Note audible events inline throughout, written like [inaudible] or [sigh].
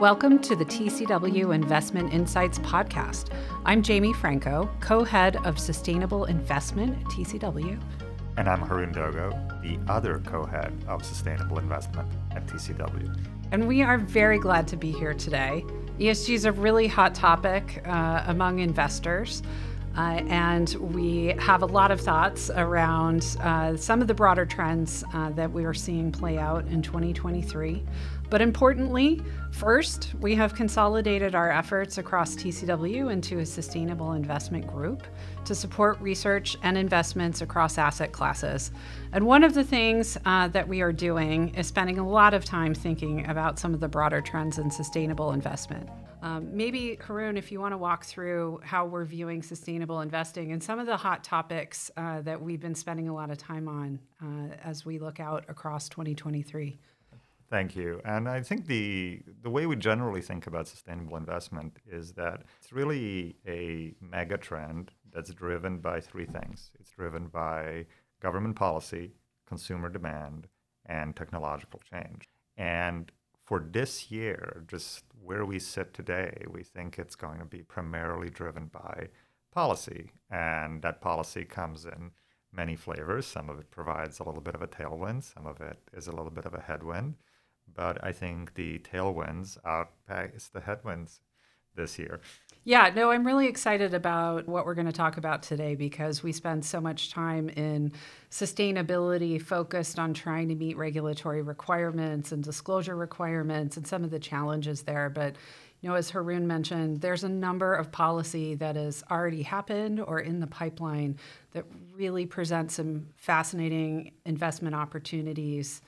Welcome to the TCW Investment Insights Podcast. I'm Jamie Franco, co head of Sustainable Investment at TCW. And I'm Harun Dogo, the other co head of Sustainable Investment at TCW. And we are very glad to be here today. ESG is a really hot topic uh, among investors. Uh, and we have a lot of thoughts around uh, some of the broader trends uh, that we are seeing play out in 2023. But importantly, first, we have consolidated our efforts across TCW into a sustainable investment group to support research and investments across asset classes. And one of the things uh, that we are doing is spending a lot of time thinking about some of the broader trends in sustainable investment. Um, maybe, Harun, if you want to walk through how we're viewing sustainable investing and some of the hot topics uh, that we've been spending a lot of time on uh, as we look out across 2023. Thank you. And I think the the way we generally think about sustainable investment is that it's really a mega trend that's driven by three things. It's driven by government policy, consumer demand, and technological change. And for this year, just where we sit today, we think it's going to be primarily driven by policy. And that policy comes in many flavors. Some of it provides a little bit of a tailwind, some of it is a little bit of a headwind but I think the tailwinds outpace the headwinds this year. Yeah, no, I'm really excited about what we're going to talk about today because we spend so much time in sustainability focused on trying to meet regulatory requirements and disclosure requirements and some of the challenges there. But, you know, as Harun mentioned, there's a number of policy that has already happened or in the pipeline that really present some fascinating investment opportunities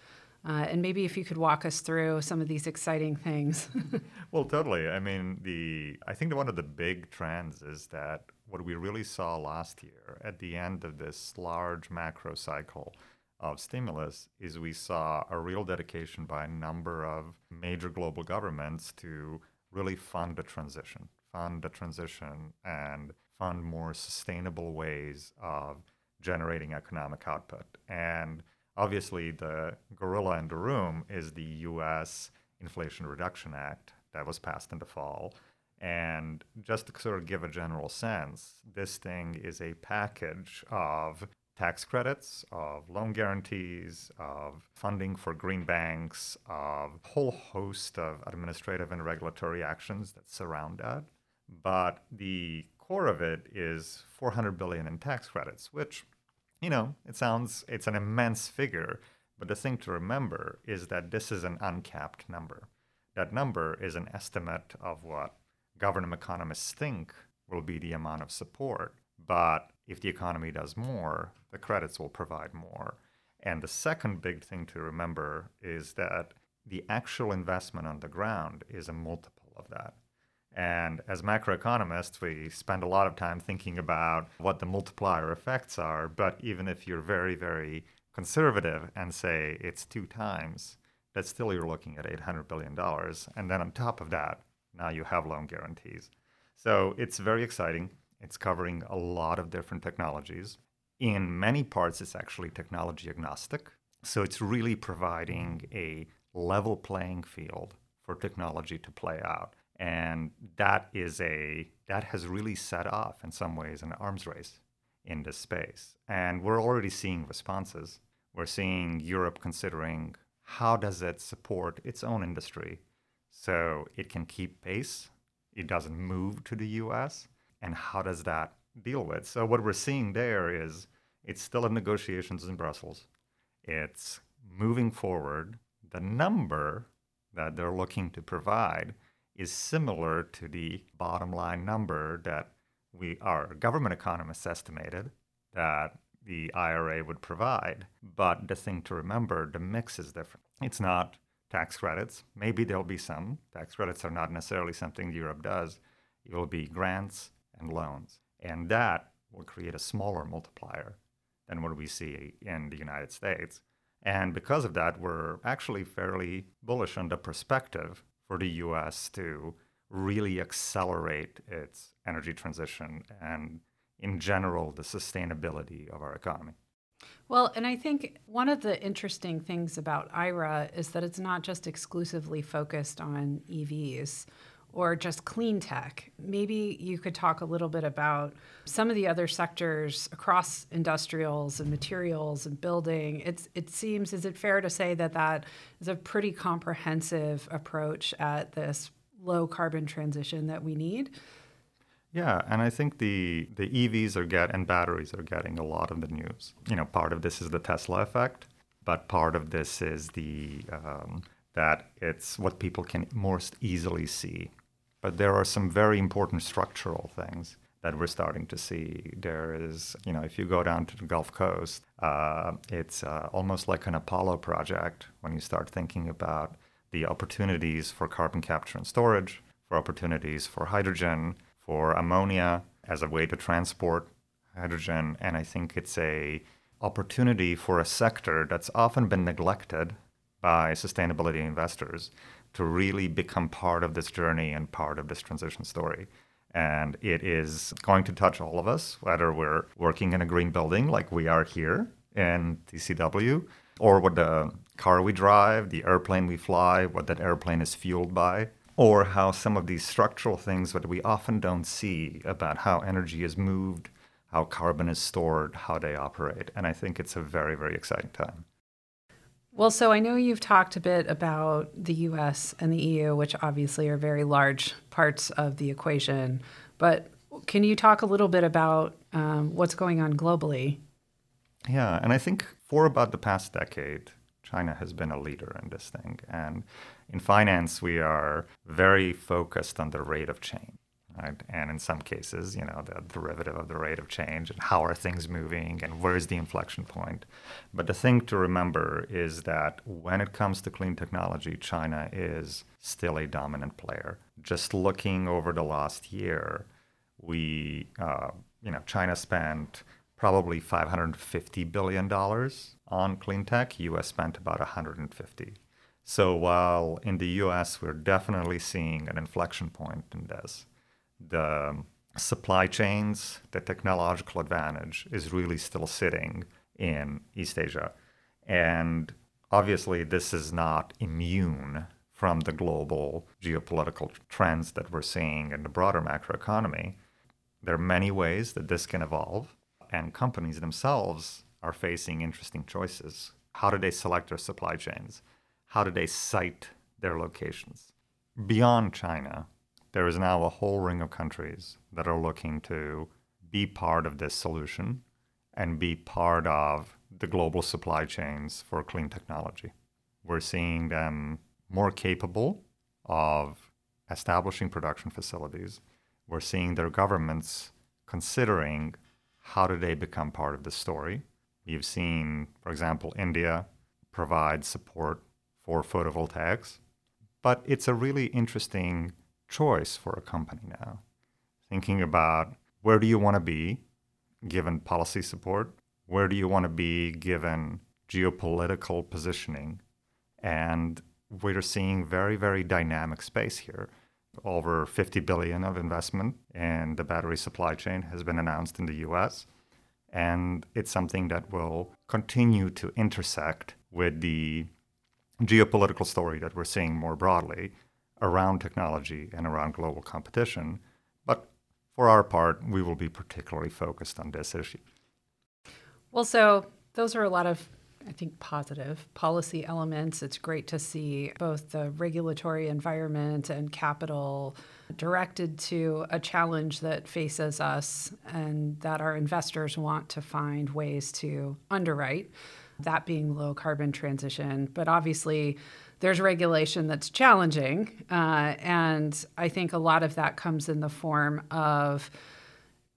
uh, and maybe if you could walk us through some of these exciting things. [laughs] well, totally. I mean, the I think one of the big trends is that what we really saw last year at the end of this large macro cycle of stimulus is we saw a real dedication by a number of major global governments to really fund the transition, fund the transition, and fund more sustainable ways of generating economic output. And obviously the gorilla in the room is the US Inflation Reduction Act that was passed in the fall. And just to sort of give a general sense, this thing is a package of tax credits, of loan guarantees, of funding for green banks, of a whole host of administrative and regulatory actions that surround that. But the core of it is 400 billion in tax credits, which you know, it sounds, it's an immense figure, but the thing to remember is that this is an uncapped number. That number is an estimate of what government economists think will be the amount of support. But if the economy does more, the credits will provide more. And the second big thing to remember is that the actual investment on the ground is a multiple of that. And as macroeconomists, we spend a lot of time thinking about what the multiplier effects are. But even if you're very, very conservative and say it's two times, that's still you're looking at $800 billion. And then on top of that, now you have loan guarantees. So it's very exciting. It's covering a lot of different technologies. In many parts, it's actually technology agnostic. So it's really providing a level playing field for technology to play out and that is a that has really set off in some ways an arms race in this space. And we're already seeing responses. We're seeing europe considering how does it support its own industry so it can keep pace it doesn't move to the us and how does that deal with? So what we're seeing there is it's still in negotiations in brussels. It's moving forward. The number that they're looking to provide is similar to the bottom line number that we our government economists estimated that the IRA would provide. But the thing to remember, the mix is different. It's not tax credits. Maybe there'll be some. Tax credits are not necessarily something Europe does. It will be grants and loans. And that will create a smaller multiplier than what we see in the United States. And because of that, we're actually fairly bullish on the perspective for the US to really accelerate its energy transition and in general, the sustainability of our economy. Well, and I think one of the interesting things about IRA is that it's not just exclusively focused on EVs or just clean tech. Maybe you could talk a little bit about some of the other sectors across industrials and materials and building. It's, it seems, is it fair to say that that is a pretty comprehensive approach at this low carbon transition that we need? Yeah, and I think the the EVs are get and batteries are getting a lot of the news. You know, part of this is the Tesla effect, but part of this is the um, that it's what people can most easily see. But there are some very important structural things that we're starting to see. There is, you know, if you go down to the Gulf Coast, uh, it's uh, almost like an Apollo project when you start thinking about the opportunities for carbon capture and storage, for opportunities for hydrogen, for ammonia as a way to transport hydrogen. And I think it's a opportunity for a sector that's often been neglected by sustainability investors to really become part of this journey and part of this transition story. And it is going to touch all of us, whether we're working in a green building like we are here in TCW, or what the car we drive, the airplane we fly, what that airplane is fueled by, or how some of these structural things that we often don't see about how energy is moved, how carbon is stored, how they operate. And I think it's a very, very exciting time. Well, so I know you've talked a bit about the US and the EU, which obviously are very large parts of the equation. But can you talk a little bit about um, what's going on globally? Yeah, and I think for about the past decade, China has been a leader in this thing. And in finance, we are very focused on the rate of change. Right? And in some cases, you know, the derivative of the rate of change and how are things moving and where's the inflection point. But the thing to remember is that when it comes to clean technology, China is still a dominant player. Just looking over the last year, we, uh, you know, China spent probably 550 billion dollars on clean tech. U.S. spent about 150. So while in the US we're definitely seeing an inflection point in this, the um, supply chains, the technological advantage is really still sitting in East Asia. And obviously, this is not immune from the global geopolitical trends that we're seeing in the broader macroeconomy. There are many ways that this can evolve, and companies themselves are facing interesting choices. How do they select their supply chains? how do they site their locations? Beyond China, there is now a whole ring of countries that are looking to be part of this solution and be part of the global supply chains for clean technology. We're seeing them more capable of establishing production facilities. We're seeing their governments considering how do they become part of the story. You've seen, for example, India provide support for photovoltaics. But it's a really interesting choice for a company now. Thinking about where do you want to be given policy support? Where do you want to be given geopolitical positioning? And we're seeing very, very dynamic space here. Over 50 billion of investment in the battery supply chain has been announced in the US. And it's something that will continue to intersect with the geopolitical story that we're seeing more broadly around technology and around global competition. But for our part, we will be particularly focused on this issue. Well, so those are a lot of, I think, positive policy elements. It's great to see both the regulatory environment and capital directed to a challenge that faces us and that our investors want to find ways to underwrite that being low carbon transition. But obviously, there's regulation that's challenging. Uh, and I think a lot of that comes in the form of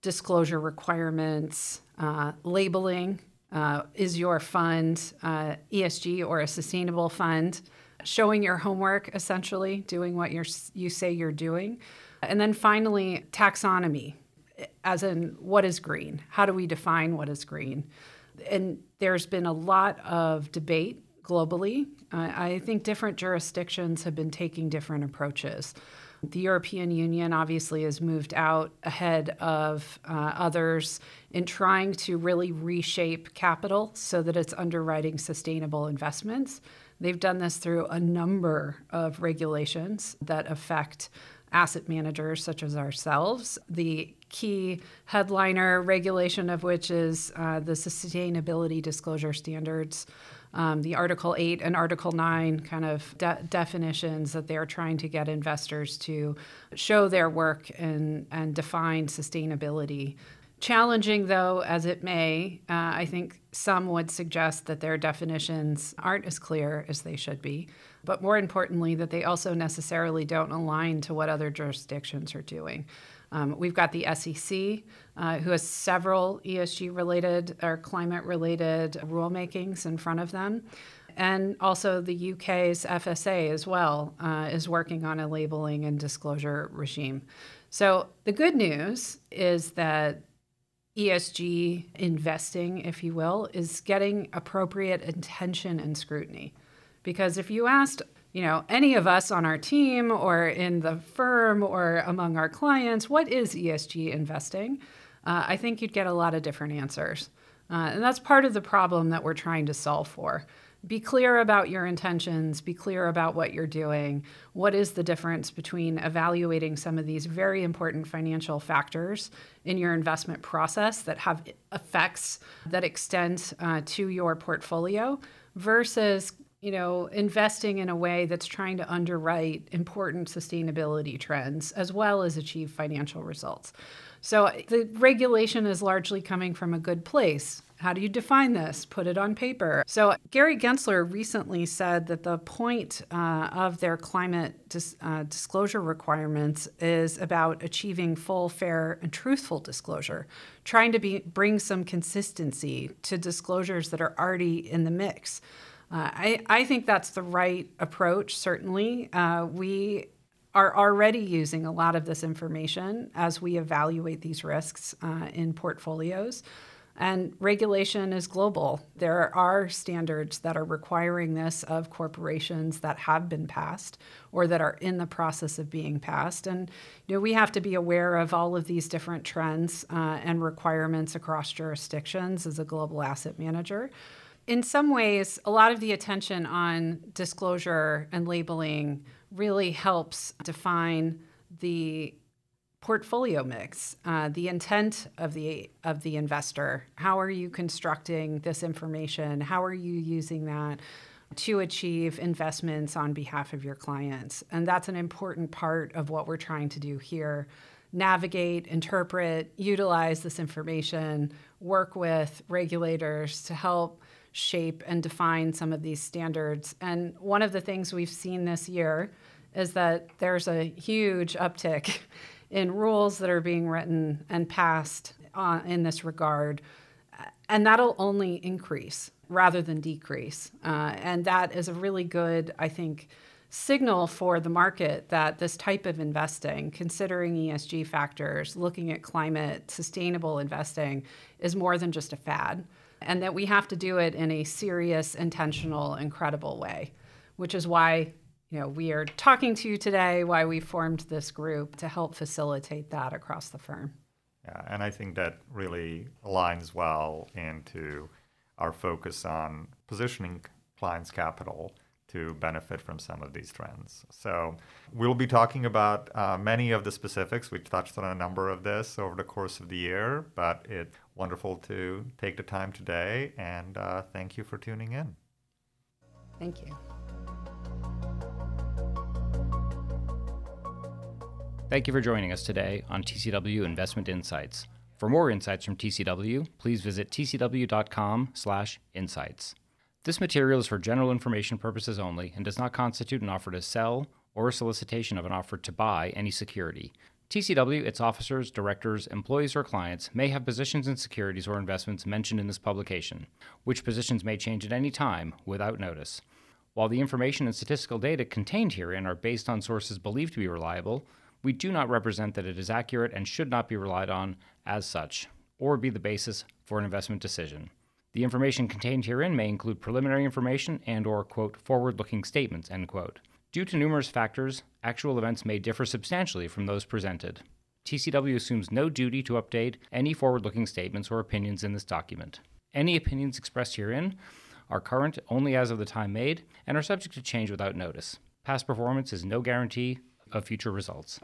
disclosure requirements, uh, labeling. Uh, is your fund uh, ESG or a sustainable fund? Showing your homework, essentially, doing what you're, you say you're doing. And then finally, taxonomy, as in what is green? How do we define what is green? and there's been a lot of debate globally. Uh, I think different jurisdictions have been taking different approaches. The European Union obviously has moved out ahead of uh, others in trying to really reshape capital so that it's underwriting sustainable investments. They've done this through a number of regulations that affect asset managers such as ourselves. The key headliner regulation of which is uh, the Sustainability Disclosure Standards. Um, the Article 8 and Article 9 kind of de- definitions that they're trying to get investors to show their work and, and define sustainability Challenging, though, as it may, uh, I think some would suggest that their definitions aren't as clear as they should be, but more importantly, that they also necessarily don't align to what other jurisdictions are doing. Um, we've got the SEC, uh, who has several ESG related or climate related rulemakings in front of them. And also, the UK's FSA as well uh, is working on a labeling and disclosure regime. So, the good news is that ESG investing, if you will, is getting appropriate attention and scrutiny. Because if you asked, you know, any of us on our team or in the firm or among our clients, what is ESG investing? Uh, I think you'd get a lot of different answers. Uh, and that's part of the problem that we're trying to solve for be clear about your intentions, be clear about what you're doing. What is the difference between evaluating some of these very important financial factors in your investment process that have effects that extend uh, to your portfolio versus you know investing in a way that's trying to underwrite important sustainability trends as well as achieve financial results so the regulation is largely coming from a good place how do you define this? Put it on paper. So, Gary Gensler recently said that the point uh, of their climate dis- uh, disclosure requirements is about achieving full, fair, and truthful disclosure, trying to be, bring some consistency to disclosures that are already in the mix. Uh, I, I think that's the right approach, certainly. Uh, we are already using a lot of this information as we evaluate these risks uh, in portfolios. And regulation is global. There are standards that are requiring this of corporations that have been passed or that are in the process of being passed. And you know, we have to be aware of all of these different trends uh, and requirements across jurisdictions as a global asset manager. In some ways, a lot of the attention on disclosure and labeling really helps define the portfolio mix, uh, the intent of the of the investor. How are you constructing this information? How are you using that to achieve investments on behalf of your clients? And that's an important part of what we're trying to do here. Navigate, interpret, utilize this information, work with regulators to help shape and define some of these standards. And one of the things we've seen this year is that there's a huge uptick [laughs] in rules that are being written and passed uh, in this regard. And that'll only increase rather than decrease. Uh, and that is a really good, I think, signal for the market that this type of investing, considering ESG factors, looking at climate, sustainable investing, is more than just a fad. And that we have to do it in a serious, intentional, incredible way, which is why you know, we are talking to you today, why we formed this group to help facilitate that across the firm. Yeah, and I think that really aligns well into our focus on positioning clients' capital to benefit from some of these trends. So we'll be talking about uh, many of the specifics. We touched on a number of this over the course of the year, but it's wonderful to take the time today, and uh, thank you for tuning in. Thank you. Thank you for joining us today on TCW Investment Insights. For more insights from TCW, please visit tcw.com/insights. This material is for general information purposes only and does not constitute an offer to sell or a solicitation of an offer to buy any security. TCW, its officers, directors, employees, or clients may have positions in securities or investments mentioned in this publication, which positions may change at any time without notice. While the information and statistical data contained herein are based on sources believed to be reliable, we do not represent that it is accurate and should not be relied on as such, or be the basis for an investment decision. The information contained herein may include preliminary information and or quote forward-looking statements end quote. Due to numerous factors, actual events may differ substantially from those presented. TCW assumes no duty to update any forward looking statements or opinions in this document. Any opinions expressed herein are current only as of the time made and are subject to change without notice. Past performance is no guarantee of future results.